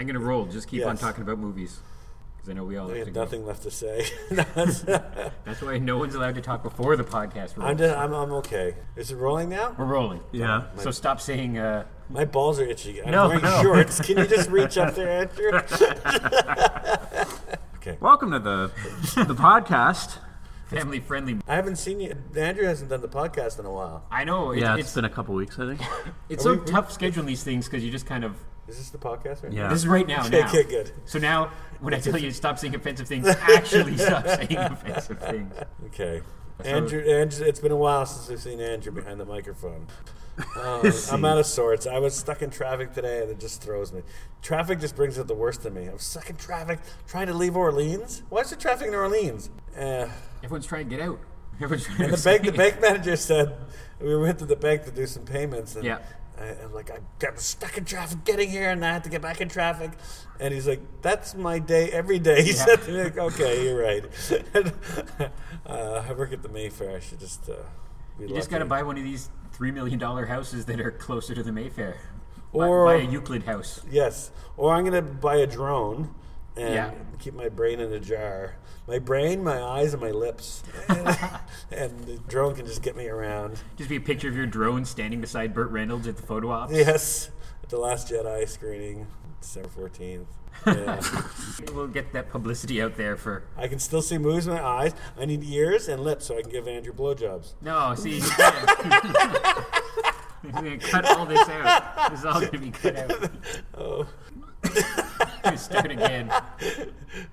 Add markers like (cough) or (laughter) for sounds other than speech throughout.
I'm gonna roll. Just keep on talking about movies because I know we all I have to have go. nothing left to say. (laughs) (laughs) That's- That's why no one's allowed to talk before the podcast. I'm, rolls. just, I'm I'm okay. Is it rolling now? We're rolling. Yeah. So stop saying. Uh, My balls are itchy. I'm No, wearing no. shorts. Can you just reach up there, (laughs) Andrew? okay. Welcome to the the podcast. family friendly. I haven't seen you. Andrew hasn't done the podcast in a while. I know. It's, Yeah, it's, it's been a couple weeks, I think. it's Are so we- tough scheduling these things because you just kind of. Is this the podcast right Yeah. This is right now. Okay, now. okay, good. So now, when I tell you to stop saying offensive things, actually stop (laughs) saying offensive things. Okay. Andrew, Andrew, it's been a while since we've seen Andrew behind the microphone. Uh, (laughs) I'm out of sorts. I was stuck in traffic today, and it just throws me. Traffic just brings out the worst in me. I'm stuck in traffic trying to leave Orleans. Why is there traffic in Orleans? Uh, Everyone's trying to get out. Everyone's trying And to the bank, the bank (laughs) manager said we went to the bank to do some payments, and Yeah. I, I'm like, I got stuck in traffic getting here, and I had to get back in traffic. And he's like, "That's my day every day." (laughs) He Yeah. said to me, like, "Okay, you're right." And, (laughs) uh, I work at the Mayfair. I should just uh, You just got to buy one of these three million dollar houses that are closer to the Mayfair. Buy- Or- buy a Euclid house. Yes, or I'm gonna buy a drone and Yeah. keep my brain in a jar. My brain, my eyes, and my lips, (laughs) (laughs) and the drone can just get me around. Just be a picture of your drone standing beside Burt Reynolds at the photo ops. Yes, at the Last Jedi screening, December 14th. Yeah. (laughs) We'll get that publicity out there for. I can still see moves in my eyes. I need ears and lips so I can give Andrew blowjobs. No, see. We're gonna cut all this out. This is all gonna be cut out. Oh. (laughs) Start again.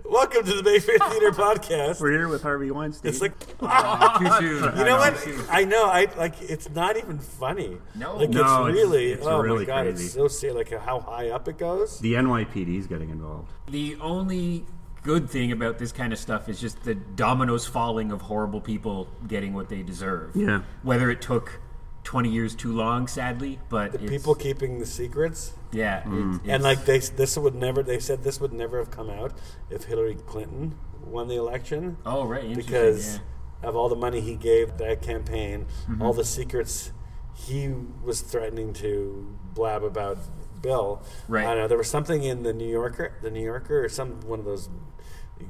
Welcome to the Mayfair Theater Podcast. We're here with Harvey Weinstein. It's like, Oh, too soon. you know what? I know. I like. It's not even funny. No. like No, it's it's- really. it's oh my god! crazy. It's so serious. Like how high up it goes. the NYPD's getting involved. The only good thing about this kind of stuff is just the dominoes falling of horrible people getting what they deserve. Yeah. Whether it took 20 years too long, sadly, but The it's, people keeping the secrets, yeah, it- and like they, this would never. They said this would never have come out if Hillary Clinton won the election. oh right, because yeah. of all the money he gave that campaign, Mm-hmm. all the secrets he was threatening to blab about Bill. Right. I don't know there was something in the New Yorker, the New Yorker, or some one of those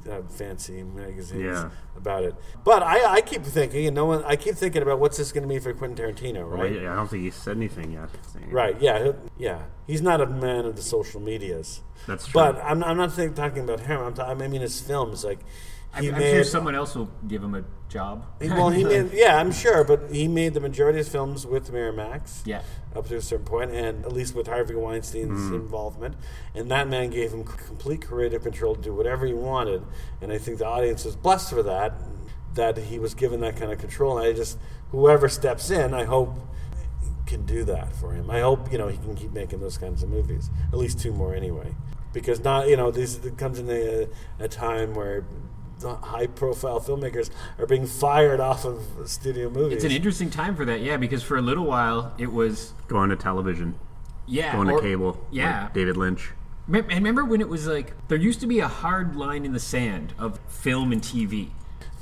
Uh, fancy magazines Yeah. about it. But I, I keep thinking, and no one, I keep thinking about what's this going to be for Quentin Tarantino, Well, right? I I don't think he said anything yet. Right. Yeah. Yeah. He's not a man of the social medias. That's true. But I'm, I'm not think, talking about him. I'm ta- I mean his films. Like I'm, I'm made. sure someone else will give him a job. he- well, he made. (laughs) Yeah, I'm sure. But he made the majority of his films with Miramax. Yeah. Up to a certain point, and at least with Harvey Weinstein's hmm. involvement, and that man gave him complete creative control to do whatever he wanted, and I think the audience was blessed for that, that he was given that kind of control. And I just, whoever steps in, I hope can do that for him. I hope you know he can keep making those kinds of movies, at least two more anyway, because not you know this it comes in a, a time where high profile filmmakers are being fired off of studio movies. It's an interesting time for that, yeah, because for a little while it was, Going to television, yeah, going or- to cable. yeah. like David Lynch. And remember when it was like there used to be a hard line in the sand of film and TV.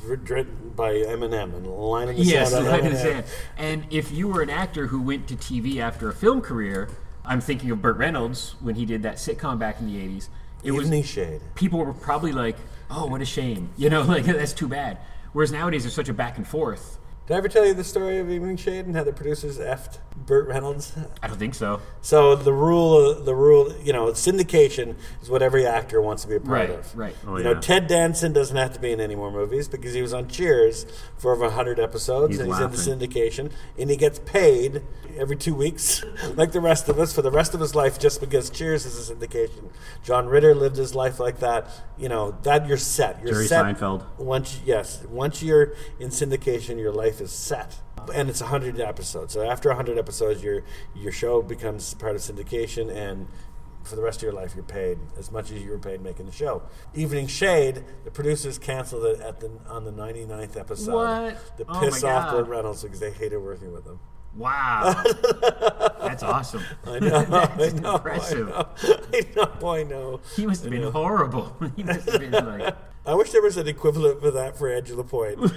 written by Eminem and Line in the Yes, Sand. the line in the sand. And if you were an actor who went to TV after a film career, I'm thinking of Burt Reynolds when he did that sitcom back in the 80s. It was Evening Shade. people were probably like, "Oh, what a shame," (laughs) you know, like that's too bad. Whereas nowadays there's such a back and forth. Did I ever tell you the story of Evening Shade and how the producers effed Burt Reynolds? I don't think so. So the rule, the rule, you know, syndication is what every actor wants to be a part Right, of. right. Oh, you yeah. know, Ted Danson doesn't have to be in any more movies because he was on Cheers for over 100 episodes He's and he's in the syndication and he gets paid every two weeks, (laughs) like the rest of us, for the rest of his life just because Cheers is a syndication. John Ritter lived his life like that. You know, that you're set. You're Jerry set. Seinfeld. Once, yes, once you're in syndication, your life is set. And it's 100 episodes. So after 100 episodes, your your show becomes part of syndication, and for the rest of your life, you're paid as much as you were paid making the show. Evening Shade, the producers canceled it at the on the 99th episode What? to Oh piss my off God. Burt Reynolds because they hated working with him. Wow, (laughs) that's awesome. I know, (laughs) I That's know, impressive. I know, I know, I know. He must have been horrible. (laughs) he must have been like, I wish there was an equivalent for that for Angela Point. (laughs) the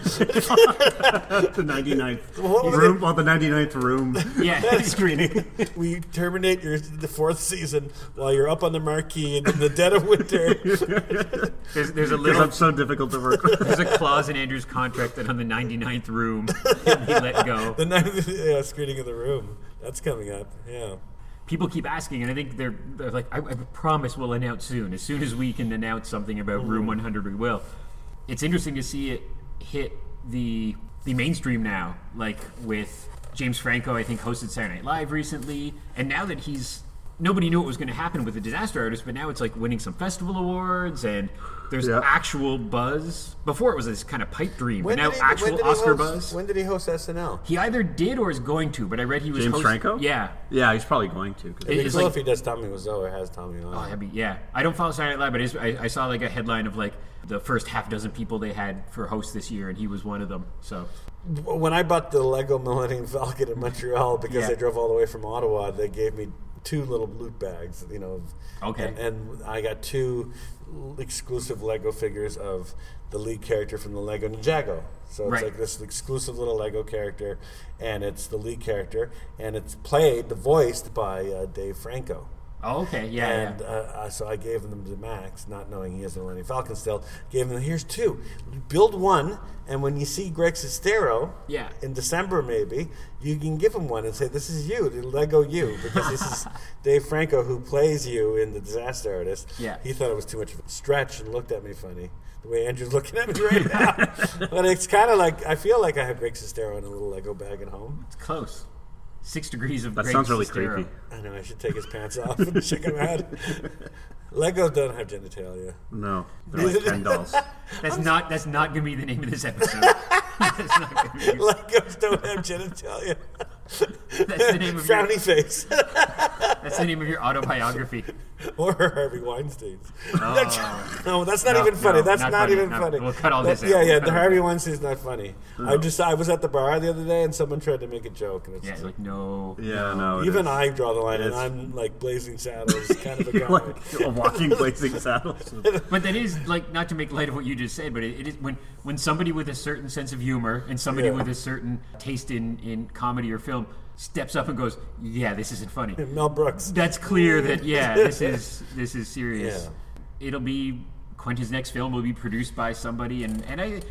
99th What was room, well, oh, the 99th room Yeah. (laughs) screening. we terminate your the fourth season while you're up on the marquee in the dead of winter. (laughs) There's, there's a Because little I'm so difficult to work with. there's a clause in Andrew's contract that on the 99th room he'll be let go. the night yeah, screening of the room. That's coming up. Yeah. People keep asking, and I think they're they're like, I, I promise we'll announce soon. As soon as we can announce something about Room mm. 100, we will. It's interesting to see it hit the the mainstream now, like with James Franco. I think hosted Saturday Night Live recently, and now that he's nobody knew what was going to happen with the Disaster Artist, but now it's like winning some festival awards and. There's Yeah. actual buzz. Before it was this kind of pipe dream, but now he, actual when did he Oscar host, buzz. When did he host SNL? He either did or is going to, but I read he was James host- Franco? Yeah. Yeah, he's probably going to. 'cause- It- It'd be it's cool like- if he does Tommy Wiseau or has Tommy on. Oh, that'd be, yeah. I don't follow Saturday Night Live, but it's, I, I saw like a headline of like the first half dozen people they had for host this year, and he was one of them. So when I bought the Lego Millennium Falcon in Montreal because Yeah. I drove all the way from Ottawa, they gave me two little loot bags, you know. Okay. And, and I got two exclusive Lego figures of the lead character from the Lego Ninjago. So it's Right. like this exclusive little Lego character, and it's the lead character, and it's played, voiced by uh, Dave Franco. Oh, okay, yeah, And yeah. uh, so I gave them to Max, not knowing he has a Millennium Falcon still. Gave him, here's two. Build one, and when you see Greg Sestero Yeah. in December, maybe, you can give him one and say, This is you, the Lego you, because this is (laughs) Dave Franco who plays you in The Disaster Artist. Yeah. He thought it was too much of a stretch and looked at me funny. The way Andrew's (laughs) looking at me right now. (laughs) but it's kind of like, I feel like I have Greg Sestero in a little Lego bag at home. It's close. Six degrees of That Greg sounds really Sestero. creepy. I know, I should take his pants off and (laughs) shake him out. Legos don't have genitalia. No, they're like Ken dolls. (laughs) That's not that's not gonna be the name of this (laughs) episode. that's not gonna be, Legos don't have genitalia. That's the name of your, Frowny face. (laughs) that's the name of your autobiography. or Harvey Weinstein's. Oh. No, that's not No, even funny. no, that's not not, funny. even No, funny. we'll cut all That- this out. Yeah, We'll yeah. cut The all Harvey Weinstein's not funny. I just I was at the bar the other day and someone tried to make a joke and it's Yeah, just like no. Yeah, no. it even is. I draw the line and. I'm like blazing saddles (laughs) kind of a guy. Like a walking (laughs) blazing saddles. But that is like not to make light of what you just said, but it, it is when when somebody with a certain sense of humor and somebody Yeah. with a certain taste in in comedy or film steps up and goes, "Yeah, this isn't funny." Mel Brooks. That's clear that yeah, (laughs) this is this is serious. Yeah. It'll be Quentin's next film will be produced by somebody, and and I,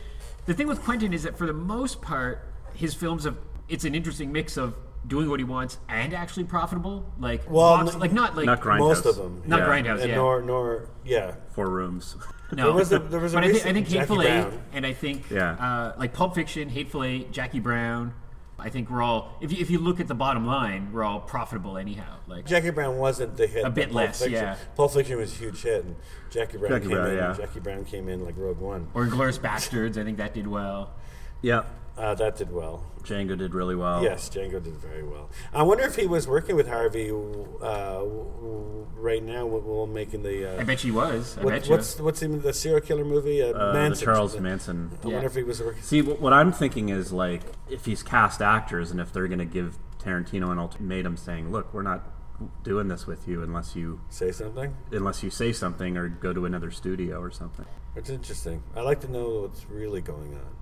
the thing with Quentin is that for the most part, his films have it's an interesting mix of doing what he wants and actually profitable. Like Well, box- n- like not like Not Grindhouse. Most of them. not Yeah. Grindhouse, And yeah. nor nor yeah. Four rooms. No, There was a- there was a but I think, I think Jackie Hateful Eight, and I think Yeah. uh, like Pulp Fiction, Hateful Eight, Jackie Brown. I think we're all if you, if you look at the bottom line, we're all profitable anyhow. Like Jackie Brown wasn't the hit. A that bit Pulp less, Fiction. yeah. Pulp Fiction was a huge hit, and Jackie Brown Jackie came Brown, in. yeah. Jackie Brown came in like Rogue One. or Glorious Bastards, I think that did well. Yeah. Uh, that did well. Django did really well. Yes, Django did very well. I wonder if he was working with Harvey uh, right now while making the. Uh, I bet she was. I what- bet you. what's what's the, serial killer movie? Uh, Uh, the Manson. Charles. Manson. I Yeah. wonder if he was working. See, what, what I'm thinking is like if he's cast actors and if they're going to give Tarantino an ultimatum saying, "Look, we're not doing this with you unless you Say something. unless you say something or go to another studio or something." It's interesting. I like to know what's really going on.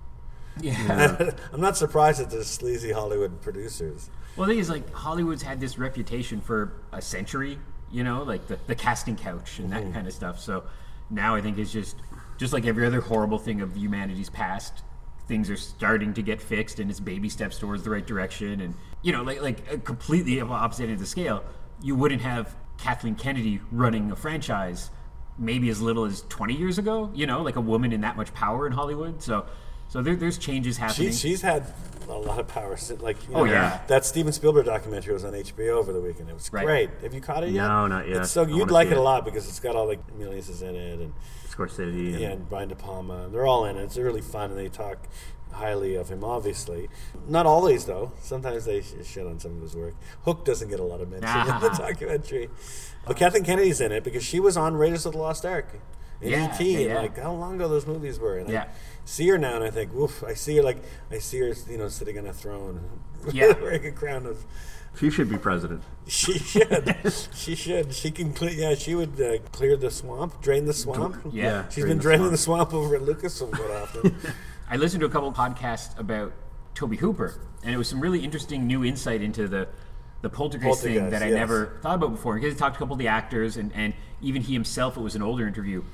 Yeah. (laughs) I'm not surprised that there's sleazy Hollywood producers. Well, the thing is, like Hollywood's had this reputation for a century. You know, like the, the casting couch and that Mm-hmm. kind of stuff. So now I think it's just just like every other horrible thing of humanity's past. Things are starting to get fixed, and it's baby steps towards the right direction. And you know, like like uh, completely opposite end of the scale. You wouldn't have Kathleen Kennedy running a franchise maybe as little as 20 years ago. You know, like a woman in that much power in Hollywood. So so there, there's changes happening. She, she's had a lot of power. Like, you Oh, yeah. that Steven Spielberg documentary was on HBO over the weekend. It was Right. great. Have you caught it yet? No, not yet. It's so I you'd like it a lot because it's got all like Milius in it and Scorsese. And, yeah, and Brian De Palma. They're all in it. It's really fun, and they talk highly of him. Obviously, not always though. Sometimes they sh- shit on some of his work. Hook doesn't get a lot of mention in the (laughs) documentary, but Kathleen Kennedy's in it because she was on Raiders of the Lost Ark. In Yeah, ET, yeah, and yeah. like how long ago those movies were, and Yeah. I see her now, and I think, oof, I see her like I see her, you know, sitting on a throne, Yeah. (laughs) wearing a crown of. She should be president. She should. she should. She can clear. Yeah, she would uh, clear the swamp, drain the swamp. Yeah. She's drain been the draining swamp. the swamp over at Lucasfilm quite often. (laughs) I listened to a couple of podcasts about Tobe Hooper, and it was some really interesting new insight into the the poltergeist, thing that I yes. never thought about before. Because he talked to a couple of the actors, and, and even he himself. It was an older interview,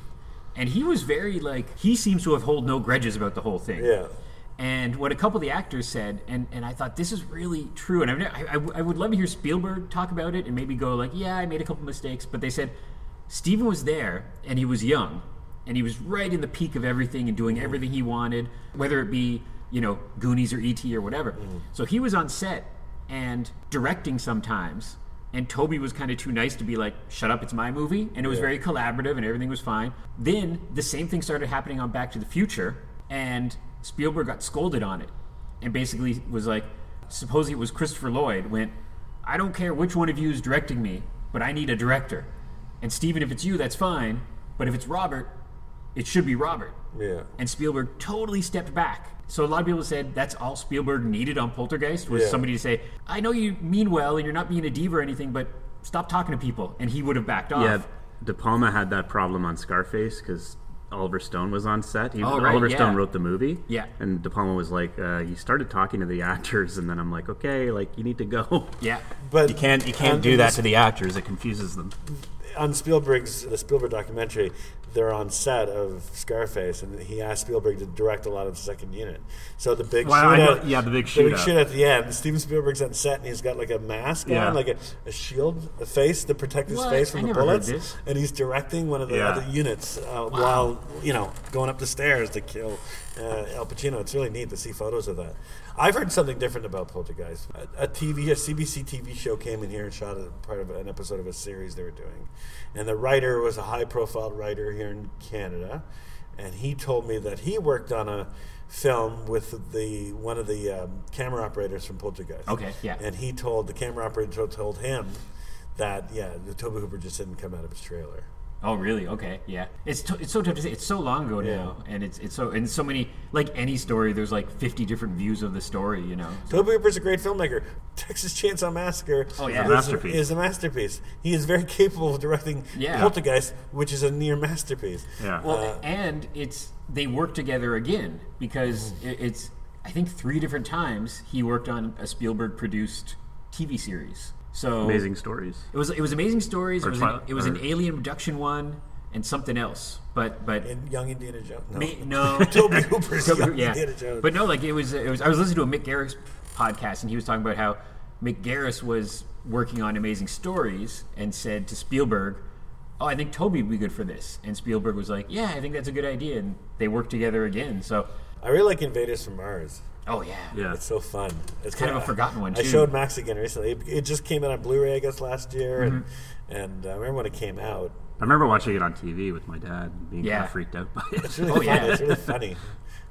and he was very like he seems to have hold no grudges about the whole thing. Yeah. And what a couple of the actors said, and, and I thought this is really true. And I, I, I would love to hear Spielberg talk about it and maybe go like, yeah, I made a couple mistakes. But they said Steven was there and he was young and he was right in the peak of everything and doing mm-hmm. everything he wanted, whether it be, you know, Goonies or E.T. or whatever. Mm-hmm. So he was on set and directing sometimes. And Tobe was kind of too nice to be like, shut up, it's my movie. And it was very collaborative and everything was fine. Then the same thing started happening on Back to the Future. And Spielberg got scolded on it. And basically was like, supposing it was Christopher Lloyd, went, I don't care which one of you is directing me, but I need a director. And Steven, if it's you, that's fine. But if it's Robert, it should be Robert. Yeah. And Spielberg totally stepped back. So a lot of people said that's all Spielberg needed on Poltergeist was Yeah. somebody to say, "I know you mean well and you're not being a diva or anything, but stop talking to people." And he would have backed off. Yeah, De Palma had that problem on Scarface because Oliver Stone was on set. He, Oh, right, Oliver yeah. Stone wrote the movie. Yeah. And De Palma was like, uh, he started talking to the actors, and then I'm like, okay, like you need to go. Yeah. But You can't you can't do that to the actors. It confuses them. On Spielberg's the Spielberg documentary, they're on set of Scarface, and he asked Spielberg to direct a lot of the second unit. So the big Well, shoot know- at, yeah, the big the big shootout. shoot at the end. Steven Spielberg's on set, and he's got like a mask Yeah. on, like a, a shield, a face to protect his What? face I from the bullets, this. and he's directing one of the Yeah. other units uh, while you know going up the stairs to kill uh, Al Pacino. It's really neat to see photos of that. I've heard something different about Poltergeist. A, a TV, a CBC TV show came in here and shot a part of an episode of a series they were doing, and the writer was a high-profile writer here in Canada, and he told me that he worked on a film with the one of the um, camera operators from Poltergeist. Okay, yeah. And he told the camera operator told him that yeah, the Tobe Hooper just didn't come out of his trailer. Oh, really? Okay, yeah. It's t- it's so tough to say. It's so long ago Yeah. now, and it's it's so and so many like any story. There's like 50 different views of the story. You know. Tobe Hooper's a great filmmaker. (laughs) Texas Chainsaw Massacre Oh, yeah. is, Masterpiece. is a masterpiece. He is very capable of directing Yeah. Poltergeist, which is a near masterpiece. Yeah. Well, Uh, and it's they work together again because Mm-hmm. it's I think three different times he worked on a Spielberg produced TV series. So Amazing stories. It was it was amazing stories. Or it was an, it was an alien abduction one and something else. But but In Young Indiana Jones. No. me, no (laughs) Tobe Hooper's Tobe- Young yeah. Indiana Jones. But no, like it was it was I was listening to a Mick Garris podcast and he was talking about how Mick Garris was working on amazing stories and said to Spielberg, "Oh, I think Toby would be good for this." And Spielberg was like, "Yeah, I think that's a good idea." And they worked together again. So, I really like Invaders from Mars. Oh yeah, Yeah. It's so fun. It's kind of a forgotten one, I showed Max again recently. It, it just came out on Blu-ray, I guess, last year, and Mm-hmm. and uh, I remember when it came out. I remember watching it on TV with my dad, and being Yeah. kind of freaked out by it. It's really Oh, funny. yeah. It's really funny.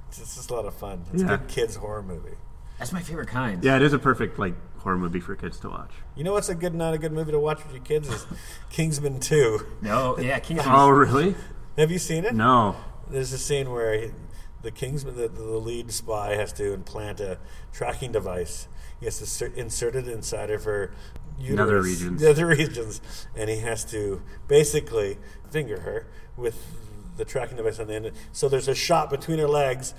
It's just, it's just a lot of fun. It's Yeah. a good kids horror movie. that's my favorite kind. yeah, it is a perfect like horror movie for kids to watch. You know what's a good, not a good movie to watch with your kids is (laughs) Kingsman Two. No, yeah, Kingsman. Oh, really? Have you seen it? No. There's a scene where he, the Kingsman, the, the lead spy, has to implant a tracking device. He has to cer- insert it inside of her uterus, Nether regions. nether regions, and he has to basically finger her with the tracking device on the end. So there's a shot between her legs,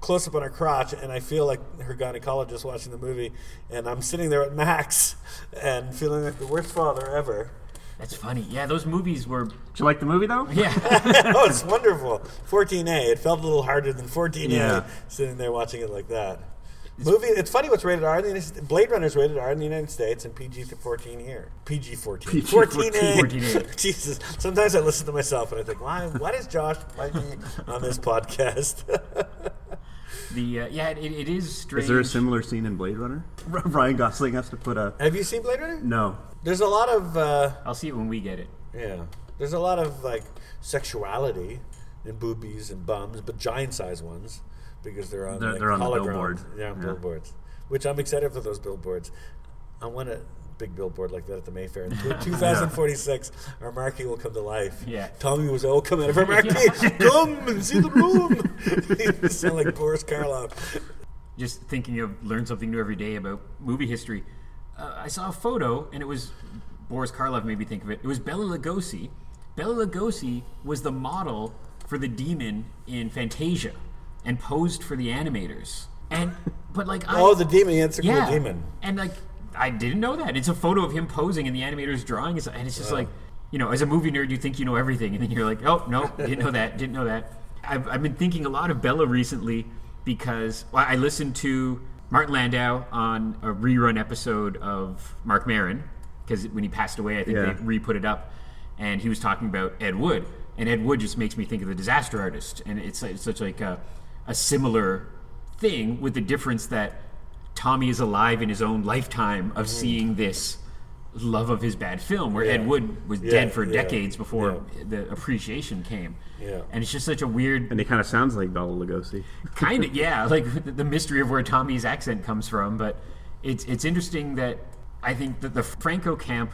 close up on her crotch, and I feel like her gynecologist watching the movie, and I'm sitting there at Max (laughs) and feeling like the worst father ever. That's funny. Yeah, those movies were. Did you like the movie though? Yeah, (laughs) (laughs) oh, it's wonderful. 14A. It felt a little harder than 14A Yeah. sitting there watching it like that. Movie. It's funny what's rated R. In the United States. Blade Runner's rated R in the United States and PG 14 here. PG 14. PG-14. 14A. 14A. Jesus. Sometimes I listen to myself and I think, why? Why does Josh like me on this podcast? (laughs) the uh, yeah, it, it is strange. Is there a similar scene in Blade Runner? (laughs) Ryan Gosling has to put a Have you seen Blade Runner? no. There's a lot of uh, I'll see it when we get it. yeah. There's a lot of like sexuality and boobies and bums, but giant size ones because they're on They're- like, they're on the holograms. billboard. Yeah, on Yeah. billboards. Which I'm excited for those billboards. I want a big billboard like that at the Mayfair. In (laughs) 2046, our marquee will come to life. Yeah. Tommy was all come out of our marquee. (laughs) (laughs) come and see the room. sound like Boris Karloff. just thinking of learn something new every day about movie history. Uh, I saw a photo, and it was Boris Karloff made me think of it. It was Bela Lugosi. Bela Lugosi was the model for the demon in Fantasia, and posed for the animators. And but like I, Oh, the demon. Yeah, it's a yeah, cool demon. and like I didn't know that. It's a photo of him posing, and the animator's drawing is, and it's just like you know, as a movie nerd, you think you know everything, and then you're like, oh no, (laughs) didn't know that, didn't know that. I've, I've been thinking a lot of Bela recently because well, I listened to Martin Landau on a rerun episode of Marc Maron because when he passed away, I think Yeah. they re-put it up, and he was talking about Ed Wood, and Ed Wood just makes me think of the Disaster Artist, and it's, it's such like a, a similar thing with the difference that Tommy is alive in his own lifetime of seeing this love of his bad film, where Ed Wood was Yeah, dead for yeah, decades before yeah. the appreciation came. Yeah. And it's just such a weird And it kind of sounds like Bela Lugosi. (laughs) kind of yeah like the, the mystery of where tommy's accent comes from but it's it's interesting that i think that the franco camp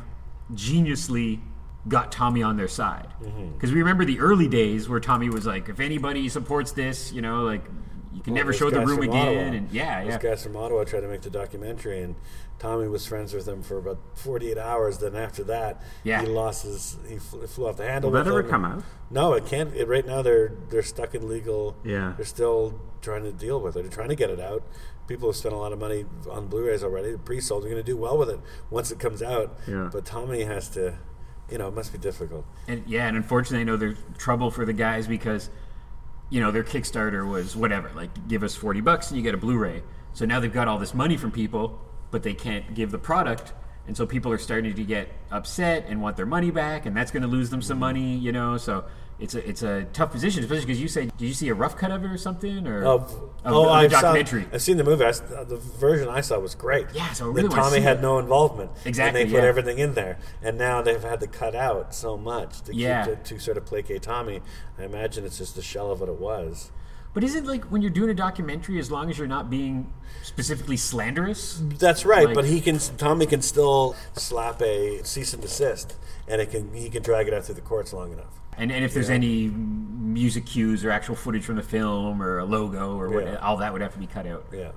geniusly got tommy on their side Mm-hmm. because we remember the early days where tommy was like if anybody supports this you know like you can never show the room again Ottawa. and yeah Those yeah guys from Ottawa tried to make the documentary, and Tommy was friends with them for about 48 hours. Then after that, Yeah. he lost his. He flew, flew off the handle. Will that ever come out? No, it can't. It, right now, they're they're stuck in legal. Yeah. they're still trying to deal with it. They're trying to get it out. People have spent a lot of money on Blu-rays already. The pre-sold. They're going to do well with it once it comes out. Yeah. But Tommy has to. You know, it must be difficult. and yeah and unfortunately i know there's trouble for the guys because you know their kickstarter was whatever like give us 40 bucks and you get a blu-ray. So now they've got all this money from people but they can't give the product. And so people are starting to get upset and want their money back and that's going to lose them some mm-hmm. money you know? So it's a it's a tough position especially because you say did you see a rough cut of it or something or oh, oh the I've documentary Saw, I've seen the movie. I s uh, the version I saw was great. Yeah, so I really Tommy had it. no involvement. Exactly, And they put yeah. everything in there, and now they've had to cut out so much to Yeah. keep to, to sort of placate Tommy. I imagine it's just a shell of what it was. but isn't like when you're doing a documentary as long as you're not being specifically slanderous That's right, Like- but he can. Tommy can still slap a cease and desist, and it can he can drag it out through the courts long enough. And, and if there's any music cues or actual footage from the film or a logo or what, Yeah. all that would have to be cut out. Yeah.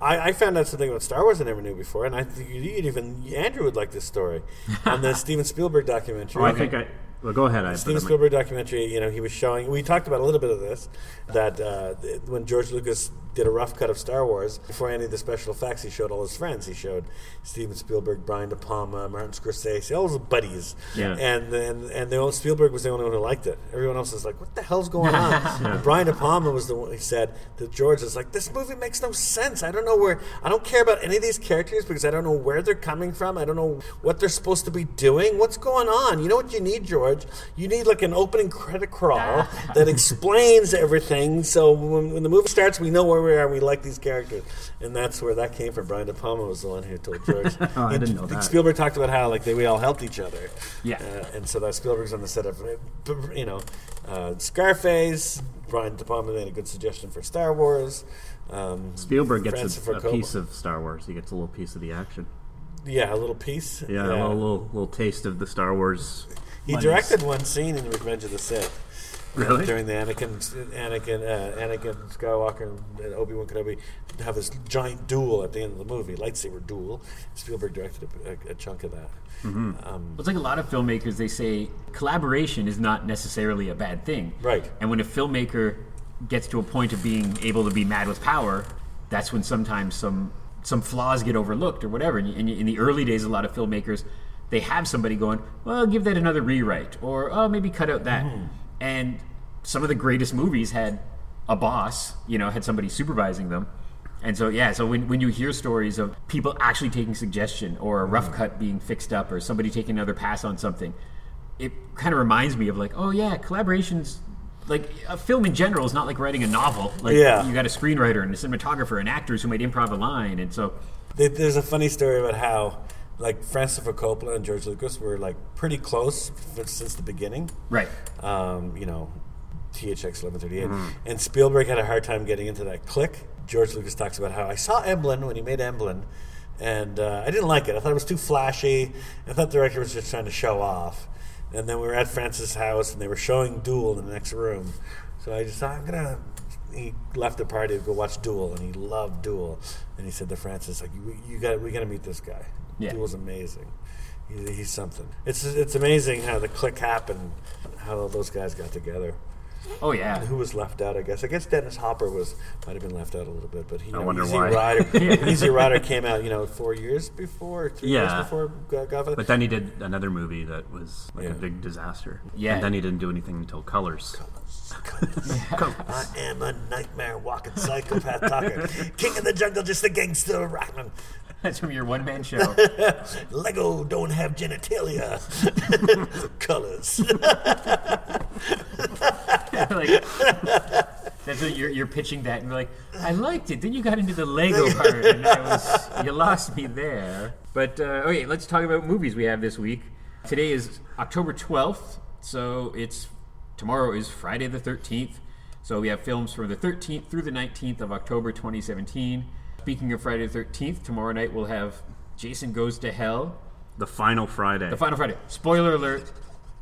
I, I found out something about Star Wars I never knew before, and I think you'd even Andrew would like this story on the (laughs) Steven Spielberg documentary. Oh, I think I. Well, go ahead. I Steven Spielberg documentary, you know, he was showing. We talked about a little bit of this that uh, when George Lucas did a rough cut of Star Wars before any of the special effects, he showed all his friends. He showed Steven Spielberg, Brian De Palma, Martin Scorsese, all his buddies. Yeah. And then and the old Spielberg was the only one who liked it. Everyone else was like, "What the hell's going on?" (laughs) And Brian De Palma was the one who said to George, "Is like this movie makes no sense. I don't know where. I don't care about any of these characters because I don't know where they're coming from. I don't know what they're supposed to be doing. What's going on? You know what you need, George? You need like an opening credit crawl (laughs) that explains everything. So when, when the movie starts, we know where we are. We like these characters, and that's where that came from. Brian De Palma was the one who told George. (laughs) Oh, I didn't know that. Spielberg talked about how like they we all helped each other. Yeah. Uh, and so that Spielberg's on the set of, uh, you know, uh, Scarface. Brian De Palma made a good suggestion for Star Wars. Um, Spielberg gets a, a piece of Star Wars. He gets a little piece of the action. yeah, a little piece. Yeah, a little, little little taste of the Star Wars. He directed one scene in Revenge of the Sith. Really? During the Anakin, Anakin, uh, Anakin Skywalker and Obi Wan Kenobi have this giant duel at the end of the movie, lightsaber duel. Spielberg directed a, a, a chunk of that. Mm-hmm. Um, It's like a lot of filmmakers, they say collaboration is not necessarily a bad thing. Right. And when a filmmaker gets to a point of being able to be mad with power, that's when sometimes some some flaws get overlooked or whatever. And in, in the early days, a lot of filmmakers, they have somebody going, well, give that another rewrite, or oh, maybe cut out that. Mm-hmm. And some of the greatest movies had a boss, you know, had somebody supervising them. And so, yeah, so when, when you hear stories of people actually taking suggestion or a rough mm-hmm. cut being fixed up or somebody taking another pass on something, it kind of reminds me of like, oh, yeah, collaborations, like a film in general is not like writing a novel. Like, Yeah. you got a screenwriter and a cinematographer and actors who might improv a line. And so, There's a funny story about how, like, Francis Ford Coppola and George Lucas were like pretty close f- since the beginning. right. Um, you know, THX 1138, and Spielberg had a hard time getting into that click. George Lucas talks about how I saw Amblin when he made Amblin, and uh, I didn't like it. I thought it was too flashy. I thought the director was just trying to show off. And then we were at Francis' house, and they were showing Duel in the next room. So I just thought I'm gonna he left the party to go watch Duel, and he loved Duel. And he said to Francis, like, you, you got, we got to meet this guy. Yeah. was amazing. He, he's something. It's it's amazing how the click happened, how all those guys got together. Oh yeah. Who was left out? I guess. I guess Dennis Hopper was might have been left out a little bit, but he. I know, wonder Easy why. Rider, (laughs) Easy Rider came out, you know, four years before, three years before Godfather. But then he did another movie that was like Yeah. a big disaster. Yeah. And then he didn't do anything until Colors. Colors. (laughs) Colors. I am a nightmare walking psychopath talker, (laughs) king of the jungle, just a gangster rockman. That's from your one man show. (laughs) Lego don't have genitalia. (laughs) Colors. (laughs) like, that's what you're, you're pitching that, and you're like, I liked it. Then you got into the Lego part, and I was you lost me there. But uh, okay, let's talk about movies we have this week. Today is October 12th, so it's tomorrow is Friday the 13th. So we have films from the 13th through the 19th of October 2017. Speaking of Friday the 13th, tomorrow night we'll have Jason Goes to Hell, The Final Friday. the Final Friday. Spoiler alert,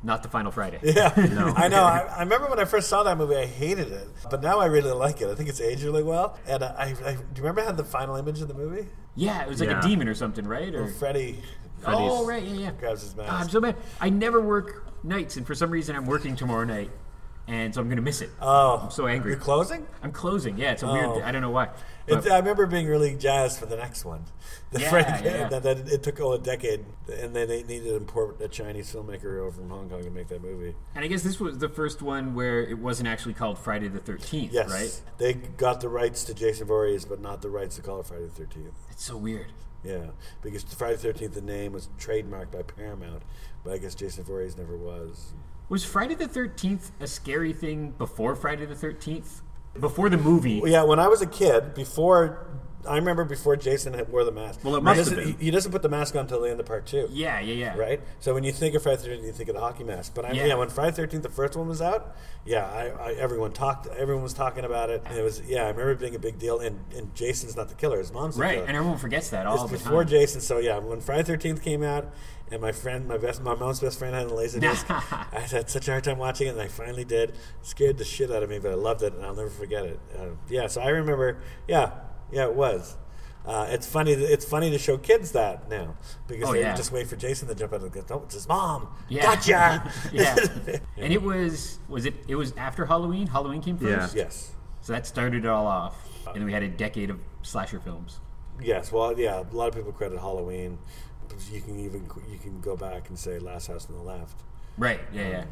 not the Final Friday. Yeah, (laughs) I know. I, I remember when I first saw that movie, I hated it, but now I really like it. I think it's aged really well. And uh, I, I do you remember how the final image of the movie? Yeah, it was like Yeah. a demon or something, right? Or Freddie oh, right, yeah, yeah. grabs his Ah, I'm so mad. I never work nights, and for some reason, I'm working tomorrow night, and so I'm gonna miss it. Oh, I'm so angry. You're closing? I'm closing. Yeah, it's a Oh. weird. I don't know why. But- I remember being really jazzed for the next one. The Yeah, yeah. That, that it took oh, a decade, and then they needed to import a Chinese filmmaker over from Hong Kong to make that movie. and I guess this was the first one where it wasn't actually called Friday the Thirteenth, Yes, right? they got the rights to Jason Voorhees, but not the rights to call it Friday the Thirteenth. It's so weird. Yeah, because Friday the Thirteenth, the name was trademarked by Paramount, but I guess Jason Voorhees never was. Was Friday the Thirteenth a scary thing before Friday the Thirteenth? Before the movie? Well, yeah, when I was a kid, before I remember before Jason had wore the mask. Well, it He must have doesn't- been. He, he doesn't put the mask on until the end of part two. Yeah, yeah, yeah. Right, so when you think of Friday Thirteenth, you think of the hockey mask. But I mean, Yeah. yeah, when Friday Thirteenth, the first one was out, yeah, I, I, everyone talked, everyone was talking about it. And it was, yeah, I remember it being a big deal. And, and Jason's not the killer; his mom's the Right, killer. and everyone forgets that all It's the before time. Jason. So yeah, when Friday Thirteenth came out, and my friend, my best, my mom's best friend had a laser disc. (laughs) I had such a hard time watching it, and I finally did. It scared the shit out of me, but I loved it, and I'll never forget it. Uh, yeah, so I remember. Yeah, yeah, it was. Uh, it's funny. It's funny to show kids that now because Oh, they yeah. just wait for Jason to jump out and go, "Oh, it's his mom! Yeah. Gotcha!" (laughs) yeah, (laughs) and it was was it it was after Halloween. Halloween came first. Yeah. first. yes, So that started it all off, and then we had a decade of slasher films. yes. Well, yeah. A lot of people credit Halloween. You can even you can go back and say Last House on the Left. Right. Yeah. Yeah.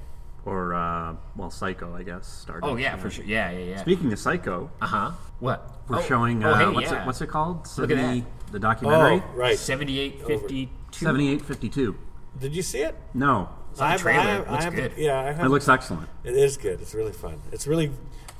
or, uh, well, Psycho, I guess, started. Oh yeah, for sure. Yeah. Yeah. Yeah. Speaking of Psycho, Uh huh. What? we're Oh, showing, oh, uh, hey, what's, yeah. it, what's it called? Look at Sydney- that. The documentary? Oh, right. Seventy-eight fifty-two. 7852. Did you see it? No. on the I've- trailer. I've- Looks I've- good. Yeah, I have, It looks excellent. It is good. It's really fun. It's really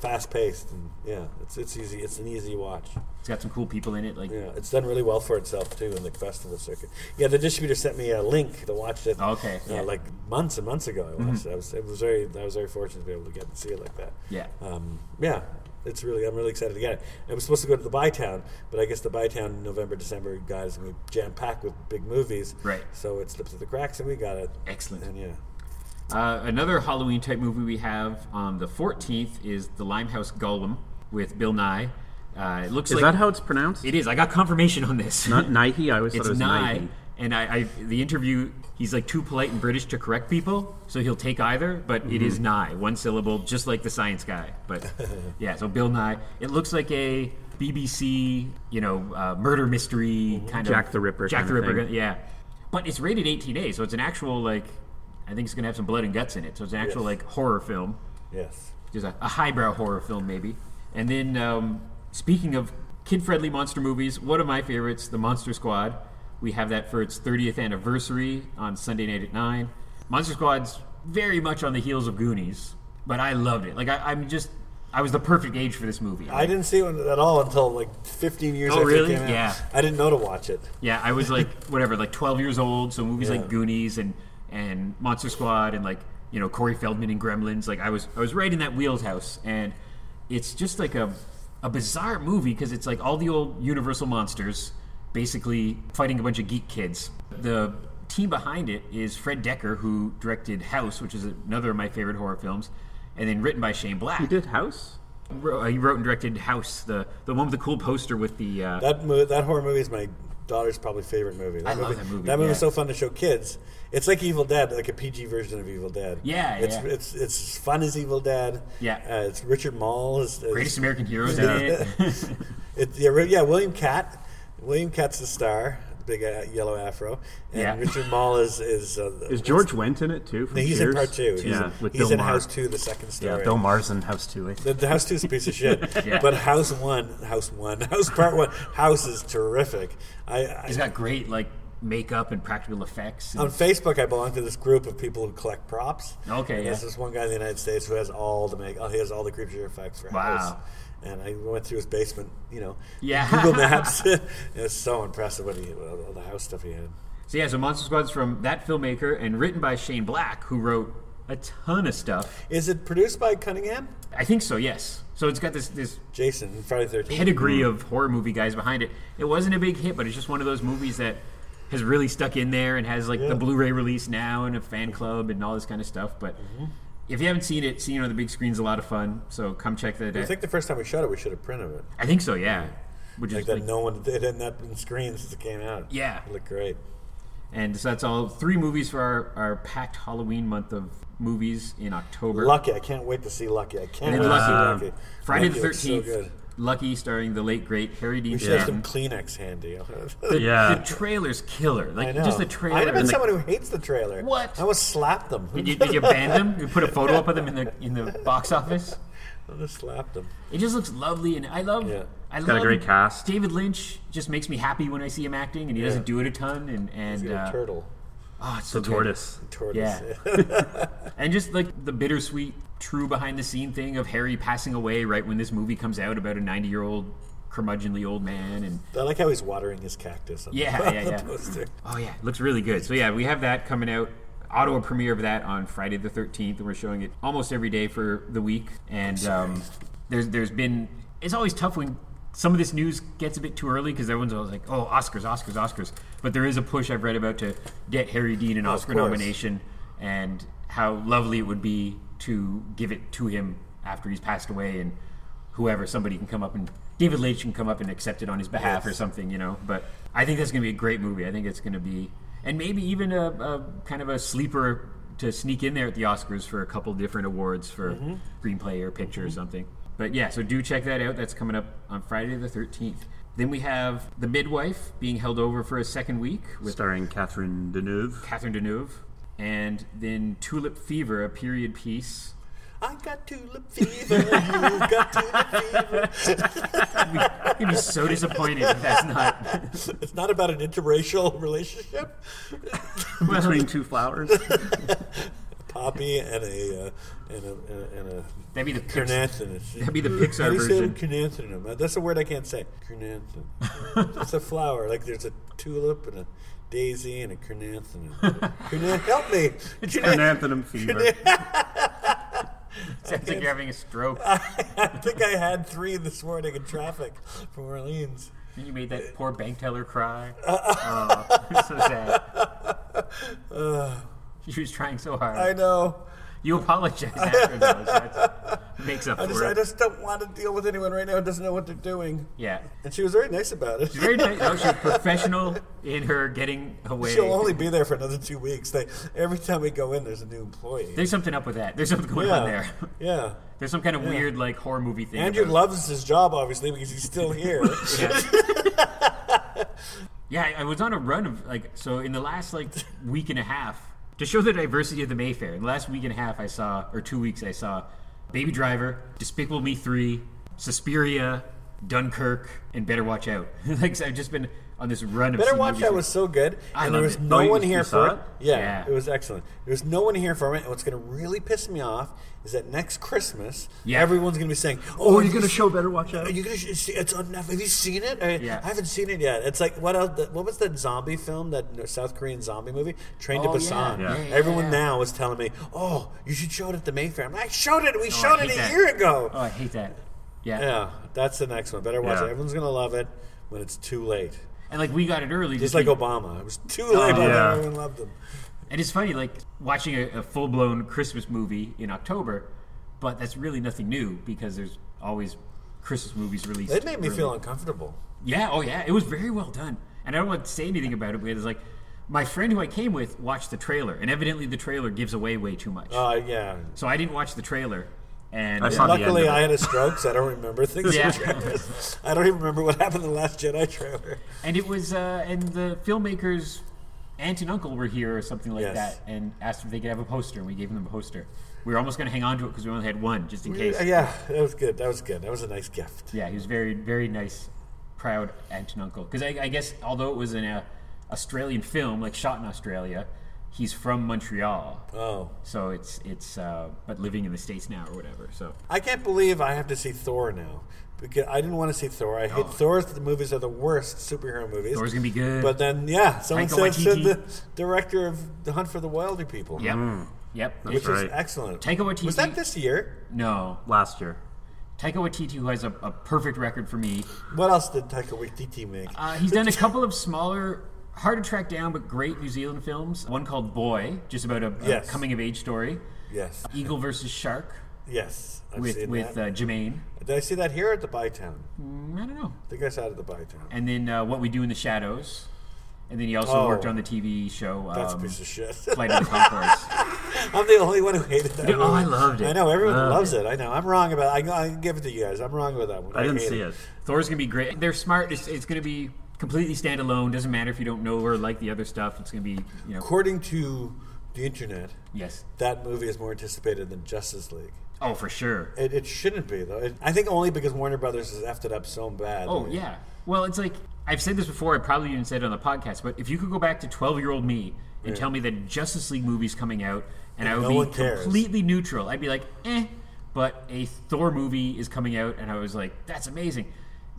fast paced, and yeah, it's it's easy. It's an easy watch. It's got some cool people in it. Like. Yeah, it's done really well for itself too in the festival circuit. Yeah, the distributor sent me a link to watch it. Okay, uh, yeah. like months and months ago. I watched it. I was it was very I was very fortunate to be able to get and see it like that. Yeah. Um, yeah. It's really, I'm really excited to get it. I was supposed to go to the ByTowne, but I guess the ByTowne November, December guys be jam packed with big movies. Right. So it slipped through the cracks, and we got it. Excellent. And yeah, Uh, another Halloween type movie we have on the 14th is The Limehouse Golem with Bill Nighy. Uh, it looks Is like that how it's pronounced? it is. I got confirmation on this. Not Nike? I always it's thought it was Nye, Nike. and I, I the interview he's like too polite and British to correct people, so he'll take either. But it is Nye, one syllable, just like the science guy. But (laughs) yeah, so Bill Nighy. It looks like a BBC, you know, uh, murder mystery kind of Jack the Ripper Jack the Ripper, thing. yeah. But it's rated 18A, so it's an actual like. I think it's gonna have some blood and guts in it. So it's an actual Yes. like horror film yes. just a, a highbrow horror film, maybe. And then, um, speaking of kid-friendly monster movies, one of my favorites, The Monster Squad. We have that for its 30th anniversary on Sunday night at nine. Monster Squad's very much on the heels of Goonies, but I loved it. Like I, I'm just, I was the perfect age for this movie. I didn't see it at all until like 15 years Oh, after really? it came out. Yeah. I didn't know to watch it. Yeah, I was like whatever, like 12 years old. So movies Yeah. like Goonies and and Monster Squad and like you know Corey Feldman and Gremlins. Like I was I was right in that wheelhouse, and it's just like a a bizarre movie because it's like all the old Universal monsters basically fighting a bunch of geek kids. The team behind it is Fred Dekker, who directed House, which is another of my favorite horror films, and then written by Shane Black. He did House? Uh, He wrote and directed House, the the one with the cool poster with the. Uh, That mo- that horror movie is my daughter's probably favorite movie. I love that movie, That movie yeah. is so fun to show kids. It's like Evil Dead, like a PG version of Evil Dead. Yeah, it's yeah. it's it's fun as Evil Dead. Yeah. uh, it's Richard Moll is, is Greatest American (laughs) Heroes. It, yeah, yeah, William Katt. William Katt's the star, big uh, yellow afro, and Yeah. Richard Moll is is uh, Is George Wendt in it too? from No, he's in part two. He's, Yeah, in, with he's Bill in Maher. House Two, the second story. Yeah, Bill Maher's in House Two. I. The, the House Two is a piece of shit, (laughs) Yeah. but House One, House One, (laughs) House Part One, House is terrific. I, I He's got great like makeup and practical effects. and- on Facebook, I belong to this group of people who collect props. Okay, And There's this one guy in the United States who has all the make. Oh, he has all the creature effects for Wow. House. And I went through his basement, you know, Yeah. Google (laughs) Maps. (laughs) it was so impressive what he, all the house stuff he had. So yeah, so Monster Squad's from that filmmaker and written by Shane Black, who wrote a ton of stuff. Is it produced by Cunningham? I think so, yes. So it's got this this Jason, Friday the 13th. pedigree of horror movie guys behind it. It wasn't a big hit, but it's just one of those movies that has really stuck in there and has like Yeah. the Blu-ray release now and a fan club and all this kind of stuff. But Mm-hmm. If you haven't seen it, seeing it on the big screen is a lot of fun. So come check that out. I think the first time we shot it, we should have printed it. I think so, yeah. Which Like is that like- no one, it hadn't not been screened since it came out. Yeah. It looked great. And so that's all three movies for our, our packed Halloween month of movies in October. Lucky, I can't wait to see Lucky. I can't wait then to see Lucky. Lucky. Friday Lucky the so Thirteenth. good. Lucky, starring the late great Harry Dean We should have some Kleenex handy. (laughs) The, Yeah. the trailer's killer. Like I know. just the trailer. I've been and, like, someone who hates the trailer. What? I almost slapped them. did, you, did you ban them? You put a photo up of them in the in the box office. (laughs) I just slapped them. It just looks lovely, and I love. Yeah. I got a great cast. David Lynch just makes me happy when I see him acting, and he doesn't do it a ton. And He's and got a uh, turtle. Oh, it's so The good. tortoise. Tortoise. Yeah. (laughs) and just like the bittersweet, true behind the scene thing of Harry passing away right when this movie comes out about a 90 year old curmudgeonly old man. And I like how he's watering his cactus. On Yeah, the, (laughs) yeah, on the yeah. poster. oh, yeah, it looks really good. So, yeah, we have that coming out. Ottawa premiere of that on Friday the 13th, and we're showing it almost every day for the week. And um, there's there's been it's always tough when some of this news gets a bit too early because everyone's always like, oh, Oscars, Oscars, Oscars. But there is a push I've read about to get Harry Dean an Oscar nomination, and how lovely it would be to give it to him after he's passed away, and whoever somebody can come up and David Lynch can come up and accept it on his behalf or something, you know. But I think that's going to be a great movie. I think it's going to be, and maybe even a, a kind of a sleeper to sneak in there at the Oscars for a couple different awards for Mm-hmm. screenplay or picture or something. But yeah, so do check that out. That's coming up on Friday the 13th. Then we have The Midwife being held over for a second week with starring Catherine Deneuve. Catherine Deneuve. And then Tulip Fever, a period piece. I got tulip fever. You got tulip fever. (laughs) You'd be so disappointed if that's not. It's not about an interracial relationship. Between two flowers. (laughs) Poppy and a uh, and a and a, and a That'd be the Pix- That'd be the How Pixar do you say version. chrysanthemum? Uh, that's a word I can't say. Chrysanthemum. it's a flower. Like there's a tulip and a daisy and a chrysanthemum. Chrysan- help me. Chrysanthemum fever. (laughs) Sounds like you're having a stroke. I think I had three this morning in traffic from Orleans. And you made that poor bank teller cry. Uh, uh, oh, so sad. (laughs) (laughs) She was trying so hard. I know. You apologize (laughs) after those. That makes up I for just, I just don't want to deal with anyone right now who doesn't know what they're doing. Yeah. And she was very nice about it. She's very nice. No, she's (laughs) professional in her getting away. She'll only be there for another two weeks. They, every time we go in, there's a new employee. There's something up with that. There's something going yeah, on there. yeah. There's some kind of weird like horror movie thing. Andrew loves his job, obviously, because he's still here. Yeah. yeah, I was on a run of like so in the last like week and a half to show the diversity of the Mayfair. In the last week and a half, I saw or two weeks, I saw Baby Driver, Despicable Me Three, Suspiria, Dunkirk, and Better Watch Out. (laughs) like I've just been on this run of Better Watch Out was so good, I and there was it. no Oh, one here for it. it? Yeah, Yeah. it was excellent. There was no one here for it, and what's going to really piss me off is that next Christmas, Yeah. everyone's going to be saying, Oh, have you're oh, going to show Better Watch Out? Are you gonna sh- see? It's on Netflix. Have you seen it? I, Yeah. I haven't seen it yet. It's like what else? What was that zombie film? That South Korean zombie movie, Train Oh, to Busan. yeah. Everyone now is telling me, "Oh, you should show it at the Mayfair." I'm like, I showed it. We Oh, showed it a that. year ago. Oh, I hate that. Yeah. Yeah, that's the next one. Better watch it. Everyone's gonna love it when it's too late. And like we got it early, Just like Obama, it was too late. but yeah. Everyone loved him. And it's funny, like watching a, a full blown Christmas movie in October, but that's really nothing new because there's always Christmas movies released. It made me early. feel uncomfortable. Yeah, oh yeah, it was very well done. And I don't want to say anything about it, but it's like my friend who I came with watched the trailer, and evidently the trailer gives away way too much. Uh, yeah. so I didn't watch the trailer. And I saw the end Luckily. I had a stroke, so I don't remember things. Yeah. (laughs) I don't even remember what happened in the Last Jedi trailer. and it was uh, and the filmmakers aunt and uncle were here or something like Yes. that and asked if they could have a poster and we gave them a poster we were almost going to hang on to it because we only had one just in case Yeah, that was good. That was good. That was a nice gift. yeah he was very very nice proud aunt and uncle because I, I guess although it was an uh, australian film like shot in australia he's from montreal Oh, so it's it's uh, but living in the states now or whatever so I can't believe I have to see Thor now because I didn't want to see Thor. I hate Thor. The movies are the worst superhero movies. Thor's gonna be good. But then, yeah, someone Taika says said Waititi. the director of The Hunt for the Wilder People. yep yep which right. is excellent. Taika Waititi- Was that this year? no last year. Taika Waititi, who has a, a perfect record for me, What else did Taika Waititi make? Uh, he's done a couple of smaller, hard to track down, but great New Zealand films. One called Boy, just about a, a coming of age story. yes, Eagle versus Shark yes. I've with seen with that. uh, Jemaine. Did I see that here at the ByTowne? Mm, I don't know. I think I saw it at the ByTowne. And then uh, What We Do in the Shadows. And then he also Oh. worked on the TV show That's um, a piece of shit. Flight of the Conchords. (laughs) I'm the only one who hated that. Yeah, (laughs) oh. I loved it. I know everyone Loved loves it. it. I know. I'm wrong about. I, I give it to you guys. I'm wrong about that one. I didn't hate see it. Thor's gonna be great. They're smart. It's, it's gonna be completely standalone. Doesn't matter if you don't know or like the other stuff. It's gonna be you know According to the internet, yes. that movie is more anticipated than Justice League. Oh, for sure. It, it shouldn't be though. It, I think only because Warner Brothers has effed it up so bad. Oh yeah. Well, it's like I've said this before. I probably even said it on the podcast. But if you could go back to twelve-year-old me and tell me that Justice League movie's coming out, and I would no be completely neutral, I'd be like, eh. But a Thor movie is coming out, and I was like, that's amazing.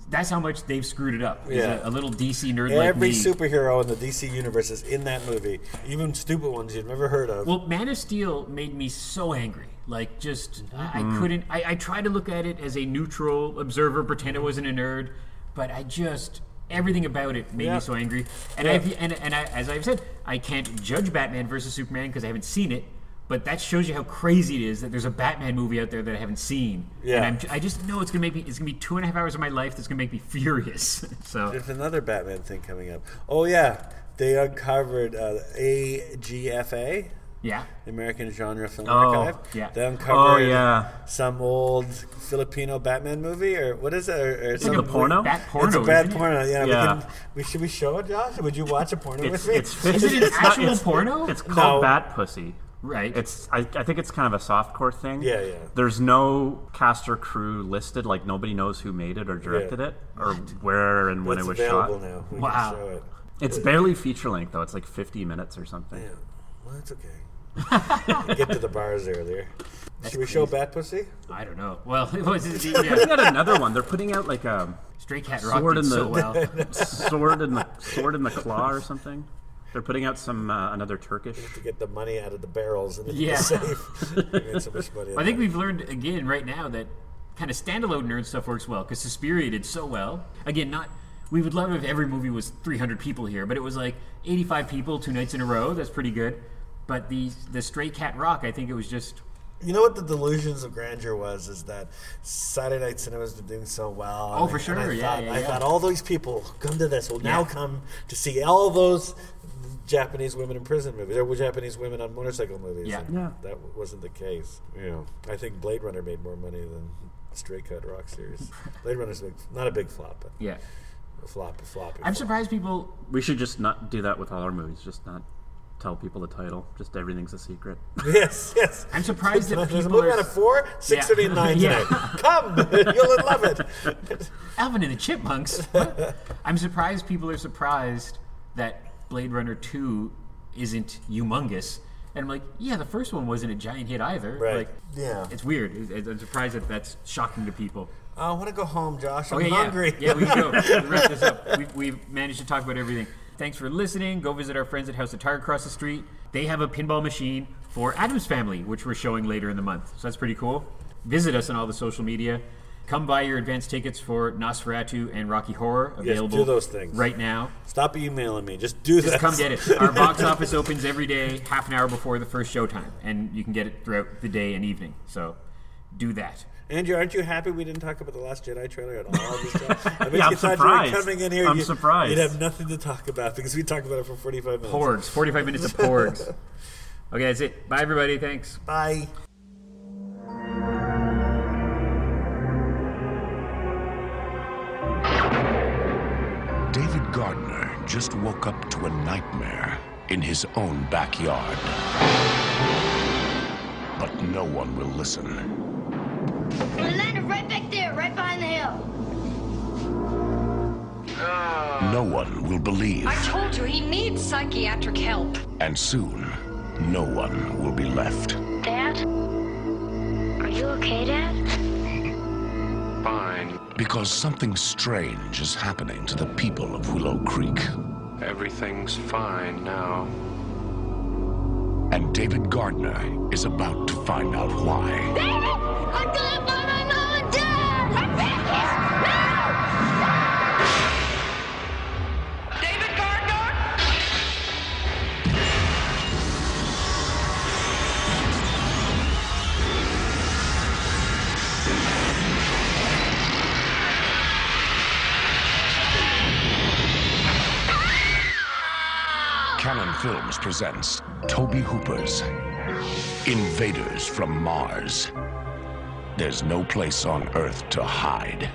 That's how much they've screwed it up. is Yeah. A, a little DC nerd like Every me. superhero in the DC universe is in that movie, even stupid ones you've never heard of. Well, Man of Steel made me so angry. Like, just I, Mm-hmm. I couldn't. I, I tried to look at it as a neutral observer, pretend I wasn't a nerd, but I just everything about it made Yeah. me so angry. And Yeah. I and, and I, as I've said, I can't judge Batman versus Superman because I haven't seen it. But that shows you how crazy it is that there's a Batman movie out there that I haven't seen. Yeah. And I'm, I just know it's gonna make me. It's gonna be two and a half hours of my life that's gonna make me (laughs) furious. so There's another Batman thing coming up. Oh yeah, they uncovered uh, AGFA, yeah. American Genre Film Oh, Archive. yeah. They uncovered Oh yeah. some old Filipino Batman movie, or what is it? Or, or Like some a porno? Bat porno. It's a bad porno. Yeah. Yeah. We, can, we should we show it, Josh? Would you watch a porno It's with me? it's (laughs) Is it an it's not- actual it's- porno? It's called No. Bat Pussy. Right. It's I, I think it's kind of a soft core thing. Yeah, yeah. There's no cast or crew listed. Like nobody knows who made it or directed Yeah. it or where and when it's it was shot. now. We Wow. can show it. It's barely feature length though. It's like 50 minutes or something. Yeah. Well, that's okay. (laughs) Get to the bars earlier. Should we show Bat Pussy? I don't know. Well, (laughs) it was They yeah. got another one. They're putting out like a Stray Cat Rock sword in the so well. (laughs) sword in the sword in the claw or something. They're putting out some uh, another Turkish. To get the money out of the barrels and Yeah. the safe. (laughs) Made so much money. I think we've learned again right now that kind of standalone nerd stuff works well because Suspiria did so well. Again, not we would love if every movie was 300 people here, but it was like 85 people two nights in a row. That's pretty good. But the the Stray Cat Rock, I think it was just You know what the delusions of grandeur was? Is that Saturday night cinemas were doing so well. Oh, and for I- sure. I Yeah, thought, yeah, I thought all those people who come to this will now come to see all those Japanese women in prison movies or Japanese women on motorcycle movies. Yeah. and Yeah. That wasn't the case. You know, I think Blade Runner made more money than Stray Cat Rock series. (laughs) Blade Runner's a big, not a big flop, but yeah. a flop, a flop. I'm surprised people. We should just not do that with all our movies. Just not tell people the title. Just everything's a secret. (laughs) Yes, yes. I'm surprised that There's a people movie are on at four, six Yeah. thirty, and nine (laughs) Yeah. tonight. Come, you'll love it. Alvin and the Chipmunks. What? I'm surprised people are surprised that Blade Runner 2 isn't humongous. And I'm like, yeah, the first one wasn't a giant hit either. Right. Like, Yeah. it's weird. I'm surprised that that's shocking to people. I want to go home, Josh. I'm Okay, hungry. yeah. Yeah, we go. (laughs) Let's wrap this up. We've, we've managed to talk about everything. Thanks for listening. Go visit our friends at House of Tire across the street. They have a pinball machine for Addams Family, which we're showing later in the month. So that's pretty cool. Visit us on all the social media. Come buy your advance tickets for Nosferatu and Rocky Horror, available do those things. right now. Stop emailing me. Just do Just this. come get it. Our (laughs) box office opens every day, half an hour before the first showtime, and you can get it throughout the day and evening. So do that. Andrew, aren't you happy we didn't talk about the Last Jedi trailer at all? (laughs) This time? I bet Yeah, I'm surprised. you were coming in here. I'm you, surprised. You'd have nothing to talk about because we talked about it for 45 minutes. Porgs. 45 minutes of (laughs) porgs. Okay, that's it. Bye, everybody. Thanks. Bye. Just woke up to a nightmare in his own backyard. But no one will listen. We landed right back there, right behind the hill. No one will believe. I told you he needs psychiatric help. And soon, no one will be left. Dad? Are you okay, Dad? Fine. Because something strange is happening to the people of Willow Creek. Everything's fine now. And David Gardner is about to find out why. David! I'm Films presents Tobe Hooper's Invaders from Mars. There's no place on Earth to hide.